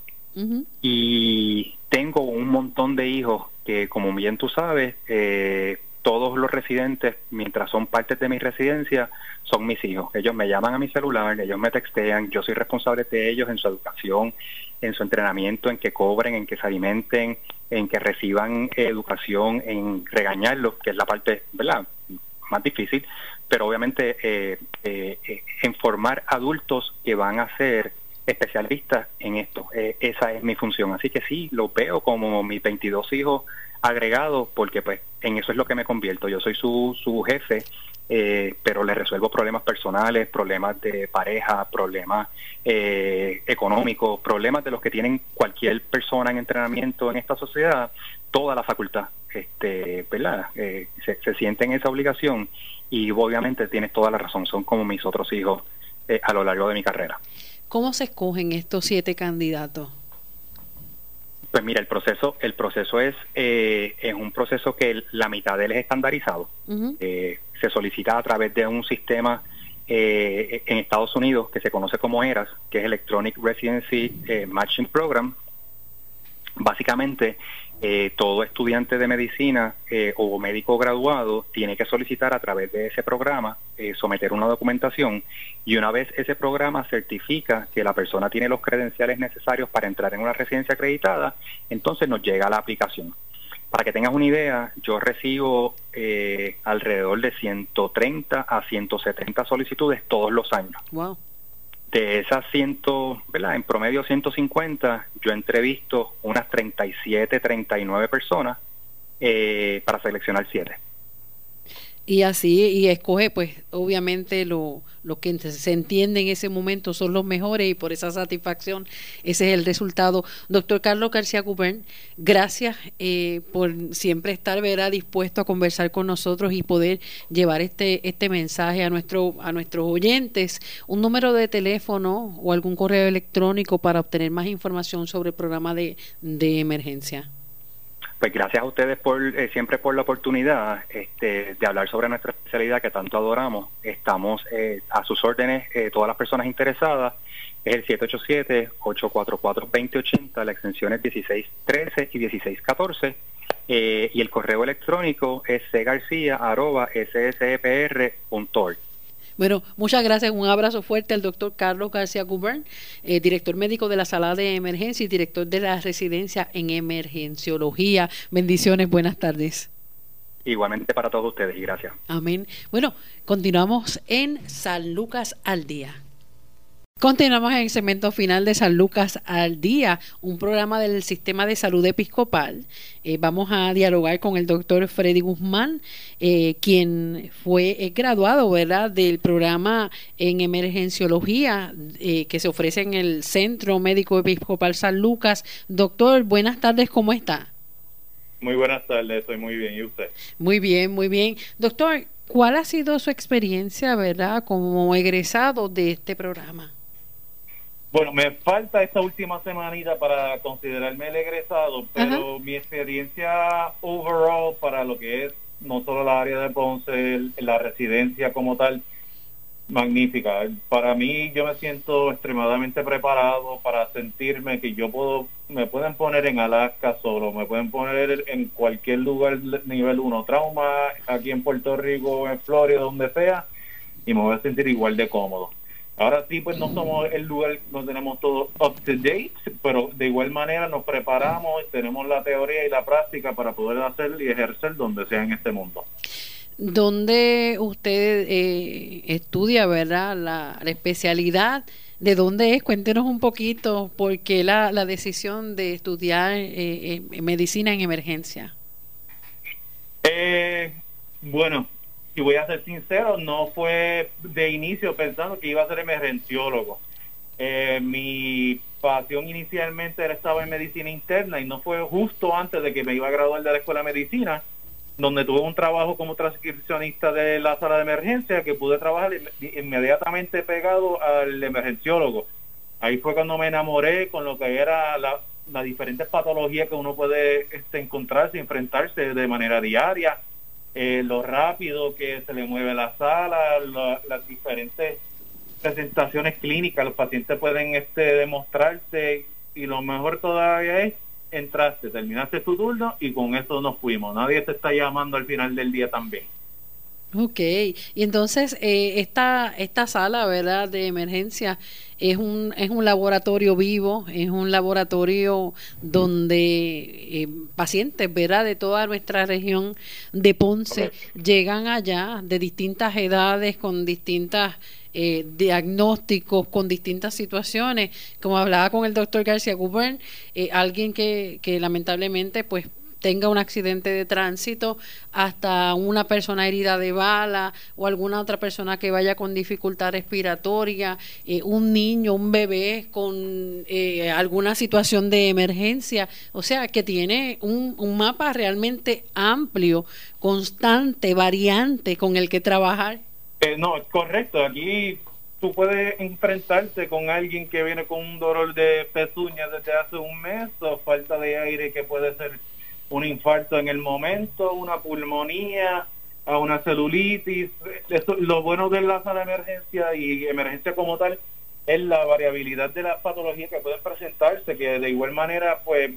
y tengo un montón de hijos que, como bien tú sabes, eh, todos los residentes, mientras son partes de mi residencia, son mis hijos. Ellos me llaman a mi celular, ellos me textean, yo soy responsable de ellos en su educación, en su entrenamiento, en que cobren, en que se alimenten, en que reciban educación, en regañarlos, que es la parte ¿verdad? más difícil, pero obviamente eh, eh, eh, en formar adultos que van a ser especialistas en esto. esa es mi función. Así que sí, lo veo como mis 22 hijos agregado porque pues en eso es lo que me convierto. Yo soy su, su jefe, eh, pero le resuelvo problemas personales, problemas de pareja, problemas eh, económicos, problemas de los que tienen cualquier persona en entrenamiento en esta sociedad, toda la facultad, este, ¿verdad? Eh, se, se siente en esa obligación y obviamente tienes toda la razón, son como mis otros hijos a lo largo de mi carrera. ¿Cómo se escogen estos siete candidatos? Pues mira, el proceso, el proceso es, eh, es un proceso que la mitad de él es estandarizado. Eh, se solicita a través de un sistema eh, en Estados Unidos que se conoce como ERAS, que es Electronic Residency Matching Program. Básicamente, eh, todo estudiante de medicina eh, o médico graduado tiene que solicitar a través de ese programa, eh, someter una documentación y una vez ese programa certifica que la persona tiene los credenciales necesarios para entrar en una residencia acreditada, entonces nos llega la aplicación. Para que tengas una idea, yo recibo alrededor de 130 a 170 solicitudes todos los años. Wow de esas 100, ¿verdad? En promedio 150, yo entrevisto unas 37, 39 personas eh, para seleccionar 7. Y así, y escoge, pues, obviamente lo, lo que se entiende en ese momento son los mejores y por esa satisfacción ese es el resultado. Doctor Carlos García Cubern, gracias eh, por siempre estar ¿verdad? dispuesto a conversar con nosotros y poder llevar este, este mensaje a, nuestro, a nuestros oyentes. Un número de teléfono o algún correo electrónico para obtener más información sobre el programa de, de emergencia. Pues gracias a ustedes por eh, siempre por la oportunidad este, de hablar sobre nuestra especialidad que tanto adoramos. Estamos eh, a sus órdenes, eh, todas las personas interesadas. Es el 787-844-2080, la extensión es 1613 y 1614. y el correo electrónico es cgarcia.ssepr.org. Bueno, muchas gracias. Un abrazo fuerte al doctor Carlos García Gubern, eh, director médico de la sala de emergencia y director de la residencia en emergenciología. Bendiciones, buenas tardes. Igualmente para todos ustedes y gracias. Amén. Bueno, continuamos en San Lucas al Día. Continuamos en el segmento final de San Lucas al Día, un programa del Sistema de Salud Episcopal. Eh, vamos a dialogar con el doctor Freddy Guzmán, eh, quien fue eh, graduado ¿verdad? del programa en emergenciología que se ofrece en el Centro Médico Episcopal San Lucas. Doctor, buenas tardes, ¿cómo está? Muy buenas tardes, estoy muy bien. ¿Y usted? Muy bien, muy bien. Doctor, ¿cuál ha sido su experiencia, verdad, como egresado de este programa? Bueno, me falta esta última semanita para considerarme el egresado, pero mi experiencia overall para lo que es no solo la área de Ponce, la residencia como tal, magnífica. Para mí yo me siento extremadamente preparado para sentirme que yo puedo, me pueden poner en Alaska solo, me pueden poner en cualquier lugar nivel 1 trauma, aquí en Puerto Rico, en Florida, donde sea, y me voy a sentir igual de cómodo. Ahora sí, pues no somos el lugar donde tenemos todo up to date, pero de igual manera nos preparamos, y tenemos la teoría y la práctica para poder hacer y ejercer donde sea en este mundo. ¿Dónde usted eh, estudia, verdad, la, especialidad? ¿De dónde es? Cuéntenos un poquito por qué la, la decisión de estudiar eh, medicina en emergencia. Eh, bueno, y voy a ser sincero, no fue de inicio pensando que iba a ser emergenciólogo. Eh, mi pasión inicialmente era estaba en medicina interna y no fue justo antes de que me iba a graduar de la escuela de medicina, donde tuve un trabajo como transcripcionista de la sala de emergencia que pude trabajar inmediatamente pegado al emergenciólogo. Ahí fue cuando me enamoré con lo que era la, las diferentes patologías que uno puede este, encontrarse, enfrentarse de manera diaria eh, lo rápido que se le mueve la sala, las diferentes presentaciones clínicas, los pacientes pueden este, demostrarse y lo mejor todavía es entraste, terminaste tu turno y con eso nos fuimos. Nadie te está llamando al final del día también. Ok, y entonces eh, esta, esta sala, ¿verdad?, de emergencia es un, es un laboratorio vivo, es un laboratorio donde eh, pacientes, ¿verdad?, de toda nuestra región de Ponce llegan allá de distintas edades, con distintas eh, diagnósticos, con distintas situaciones. Como hablaba con el doctor García Gubern, eh, alguien que, que lamentablemente, pues tenga un accidente de tránsito, hasta una persona herida de bala o alguna otra persona que vaya con dificultad respiratoria, eh, un niño, un bebé con eh, alguna situación de emergencia. O sea, que tiene un, mapa realmente amplio, constante, variante con el que trabajar. Eh, no, correcto. Aquí tú puedes enfrentarte con alguien que viene con un dolor de pezuña desde hace un mes o falta de aire que puede ser un infarto en el momento, una pulmonía, a una celulitis. Eso, lo bueno de la sala de emergencia y emergencia como tal es la variabilidad de las patologías que pueden presentarse, que de igual manera, pues,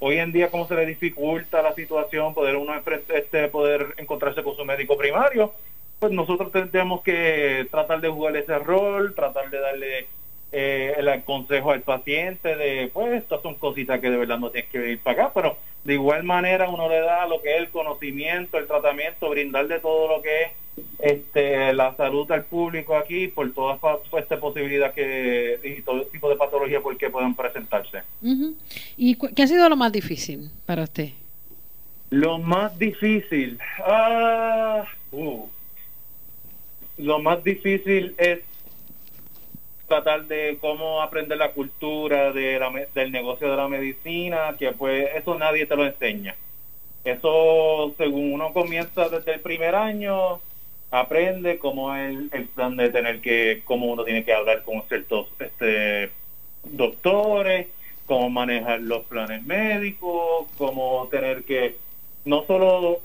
hoy en día como se le dificulta la situación, poder uno este, poder encontrarse con su médico primario, pues nosotros tenemos que tratar de jugar ese rol, tratar de darle eh, el consejo al paciente de, pues, estas son cositas que de verdad no tienes que venir para acá, pero de igual manera uno le da lo que es el conocimiento, el tratamiento, brindarle todo lo que es este, la salud al público aquí por toda esta posibilidad que, y todo tipo de patología por que puedan presentarse. ¿Y qué ha sido lo más difícil para usted? Lo más difícil, ah, uh, lo más difícil es tratar de cómo aprender la cultura de del negocio de la medicina, que pues eso nadie te lo enseña. Eso, según uno comienza desde el primer año, aprende cómo es el, plan de tener que, cómo uno tiene que hablar con ciertos este, doctores, cómo manejar los planes médicos, cómo tener que no solo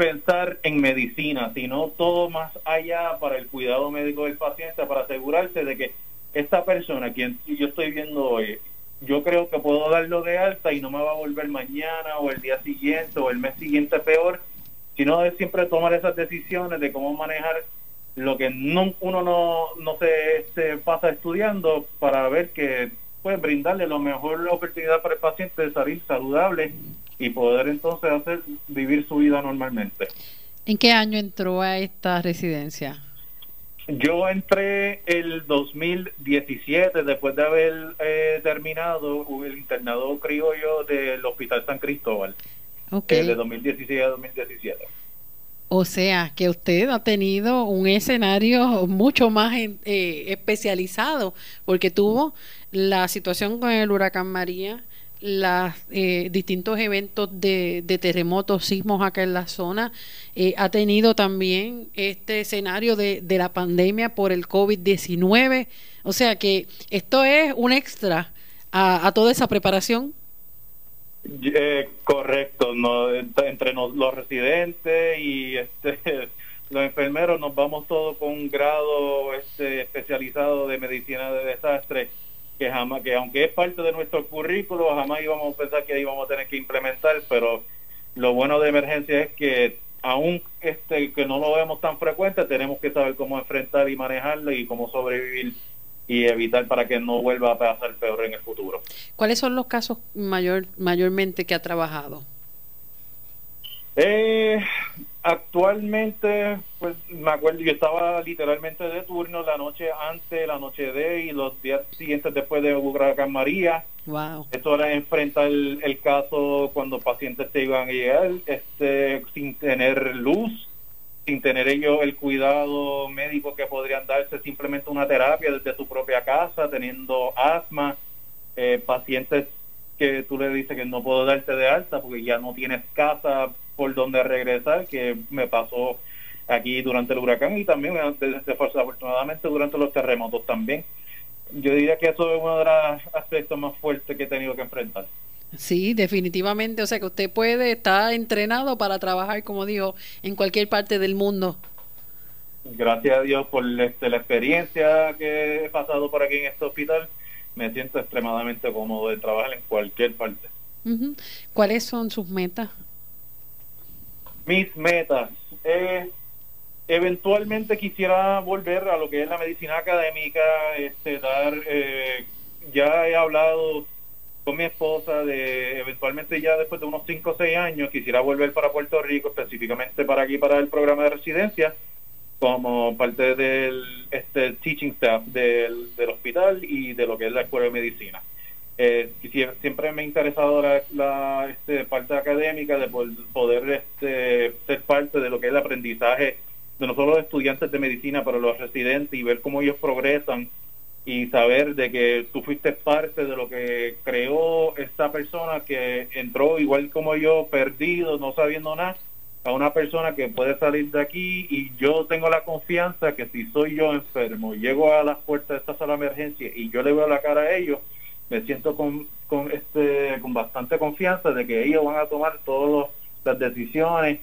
pensar en medicina, sino todo más allá para el cuidado médico del paciente, para asegurarse de que esta persona, quien yo estoy viendo hoy, yo creo que puedo darlo de alta y no me va a volver mañana o el día siguiente o el mes siguiente peor, sino de siempre tomar esas decisiones de cómo manejar lo que no, uno no, no se, se pasa estudiando para ver que puede brindarle la mejor oportunidad para el paciente de salir saludable y poder entonces hacer vivir su vida normalmente. ¿En qué año entró a esta residencia? Yo entré el 2017 después de haber eh, terminado el internado criollo del Hospital San Cristóbal. Okay. de 2016 a 2017. O sea, que usted ha tenido un escenario mucho más eh, especializado, porque tuvo la situación con el huracán María, los eh, distintos eventos de, terremotos, sismos acá en la zona. Eh, ha tenido también este escenario de, de la pandemia por el COVID-19. O sea que esto es un extra a, toda esa preparación. Eh, correcto, no, entre los residentes y este, [laughs] los enfermeros nos vamos todos con un grado este, especializado de medicina de desastre que jamás, que aunque es parte de nuestro currículo, jamás íbamos a pensar que íbamos a tener que implementar, pero lo bueno de emergencia es que aún este que no lo vemos tan frecuente, tenemos que saber cómo enfrentar y manejarlo y cómo sobrevivir y evitar para que no vuelva a pasar peor en el futuro. ¿Cuáles son los casos mayor mayormente que ha trabajado? Eh, Actualmente, pues me acuerdo, yo estaba literalmente de turno la noche antes, la noche de y los días siguientes después de Huracán María. Wow. Esto era enfrentar el, caso cuando pacientes se iban a llegar este, sin tener luz, sin tener ellos el cuidado médico que podrían darse, simplemente una terapia desde su propia casa, teniendo asma, eh, pacientes que tú le dices que no puedo darte de alta porque ya no tienes casa por donde regresar, que me pasó aquí durante el huracán y también desafortunadamente durante los terremotos también. Yo diría que eso es uno de los aspectos más fuertes que he tenido que enfrentar. Sí, definitivamente. O sea que usted puede estar entrenado para trabajar, como digo, en cualquier parte del mundo. Gracias a Dios por este, la experiencia que he pasado por aquí en este hospital me siento extremadamente cómodo de trabajar en cualquier parte. ¿Cuáles son sus metas? Mis metas. Eh, eventualmente quisiera volver a lo que es la medicina académica, este, dar, eh, ya he hablado con mi esposa de eventualmente ya después de unos 5 o 6 años quisiera volver para Puerto Rico, específicamente para aquí, para el programa de residencia, como parte del este, teaching staff del, del hospital y de lo que es la escuela de medicina. Eh, siempre me ha interesado la, este, parte académica de poder este, ser parte de lo que es el aprendizaje de no solo los estudiantes de medicina, pero los residentes y ver cómo ellos progresan y saber de que tú fuiste parte de lo que creó esta persona que entró igual como yo, perdido, no sabiendo nada, a una persona que puede salir de aquí y yo tengo la confianza que si soy yo enfermo, llego a las puertas de esta sala de emergencia y yo le veo la cara a ellos, me siento con, con, este, con bastante confianza de que ellos van a tomar todas las decisiones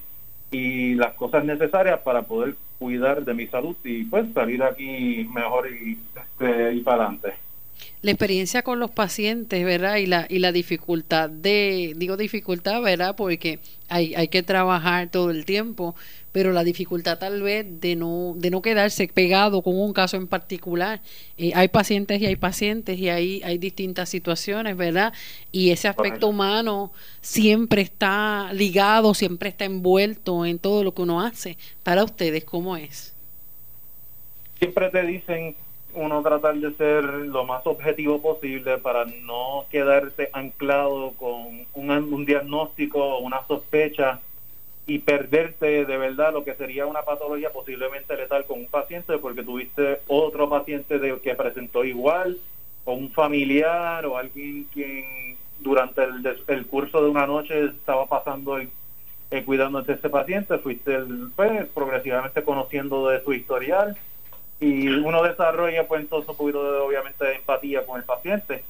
y las cosas necesarias para poder cuidar de mi salud y pues salir aquí mejor y, este, y para adelante. La experiencia con los pacientes, ¿verdad? Y la, y la dificultad de, digo dificultad, ¿verdad? Porque hay, hay que trabajar todo el tiempo, pero la dificultad tal vez de no, de no quedarse pegado con un caso en particular. Eh, hay pacientes y hay pacientes y hay, hay distintas situaciones, ¿verdad? Y ese aspecto humano siempre está ligado, siempre está envuelto en todo lo que uno hace. Para ustedes, ¿cómo es? Siempre te dicen uno tratar de ser lo más objetivo posible para no quedarse anclado con un, un diagnóstico o una sospecha y perderte de verdad lo que sería una patología posiblemente letal con un paciente porque tuviste otro paciente de, que presentó igual o un familiar o alguien quien durante el, curso de una noche estaba pasando el, cuidando de ese paciente, fuiste pues, progresivamente conociendo de su historial y uno desarrolla pues entonces un poquito de obviamente empatía con el paciente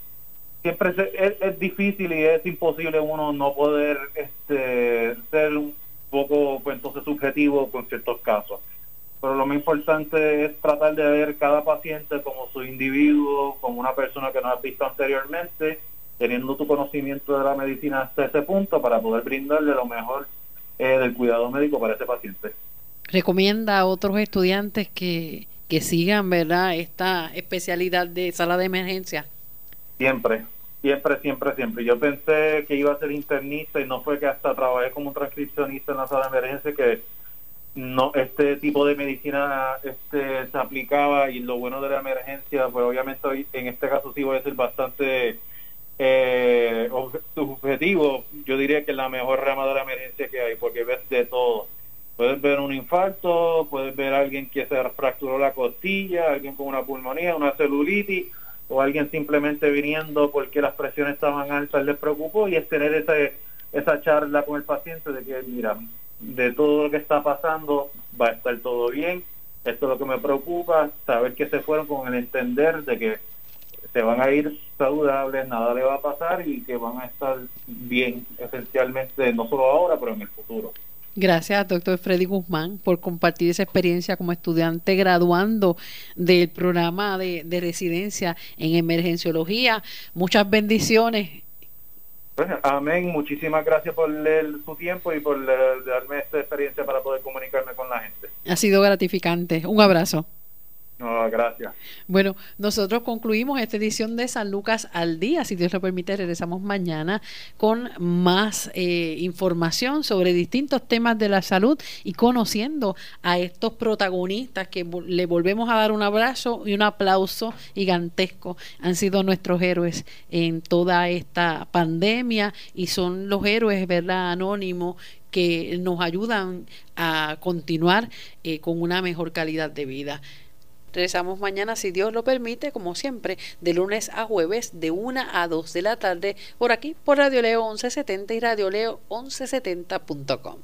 siempre es, es, difícil y es imposible uno no poder este ser un poco pues entonces subjetivo con ciertos casos. Pero lo más importante es tratar de ver cada paciente como su individuo, como una persona que no has visto anteriormente, teniendo tu conocimiento de la medicina hasta ese punto para poder brindarle lo mejor eh, del cuidado médico para ese paciente. ¿Recomienda a otros estudiantes que, que sigan verdad esta especialidad de sala de emergencia? Siempre, Siempre, siempre, siempre. Yo pensé que iba a ser internista y no fue que hasta trabajé como transcripcionista en la sala de emergencia que no este tipo de medicina este se aplicaba y lo bueno de la emergencia pues obviamente hoy, en este caso sí voy a ser bastante eh, subjetivo yo diría que es la mejor rama de la emergencia que hay porque ves de todo puedes ver un infarto puedes ver a alguien que se fracturó la costilla alguien con una pulmonía una celulitis o alguien simplemente viniendo porque las presiones estaban altas les preocupó y es tener ese, esa charla con el paciente de que, mira, de todo lo que está pasando va a estar todo bien, esto es lo que me preocupa, saber que se fueron con el entender de que se van a ir saludables, nada le va a pasar y que van a estar bien esencialmente, no solo ahora, pero en el futuro. Gracias, doctor Freddy Guzmán, por compartir esa experiencia como estudiante graduando del programa de, residencia en emergenciología. Muchas bendiciones. amén. Muchísimas gracias por su tiempo y por darme esta experiencia para poder comunicarme con la gente. Ha sido gratificante. Un abrazo. No, gracias. Bueno, nosotros concluimos esta edición de San Lucas al día. Si Dios lo permite, regresamos mañana con más eh, información sobre distintos temas de la salud y conociendo a estos protagonistas que le volvemos a dar un abrazo y un aplauso gigantesco. Han sido nuestros héroes en toda esta pandemia y son los héroes, ¿verdad? Anónimos que nos ayudan a continuar eh, con una mejor calidad de vida. Regresamos mañana, si Dios lo permite, como siempre, de lunes a jueves, de 1 a 2 de la tarde, por aquí, por Radio Leo 1170 y Radio Leo 1170.com.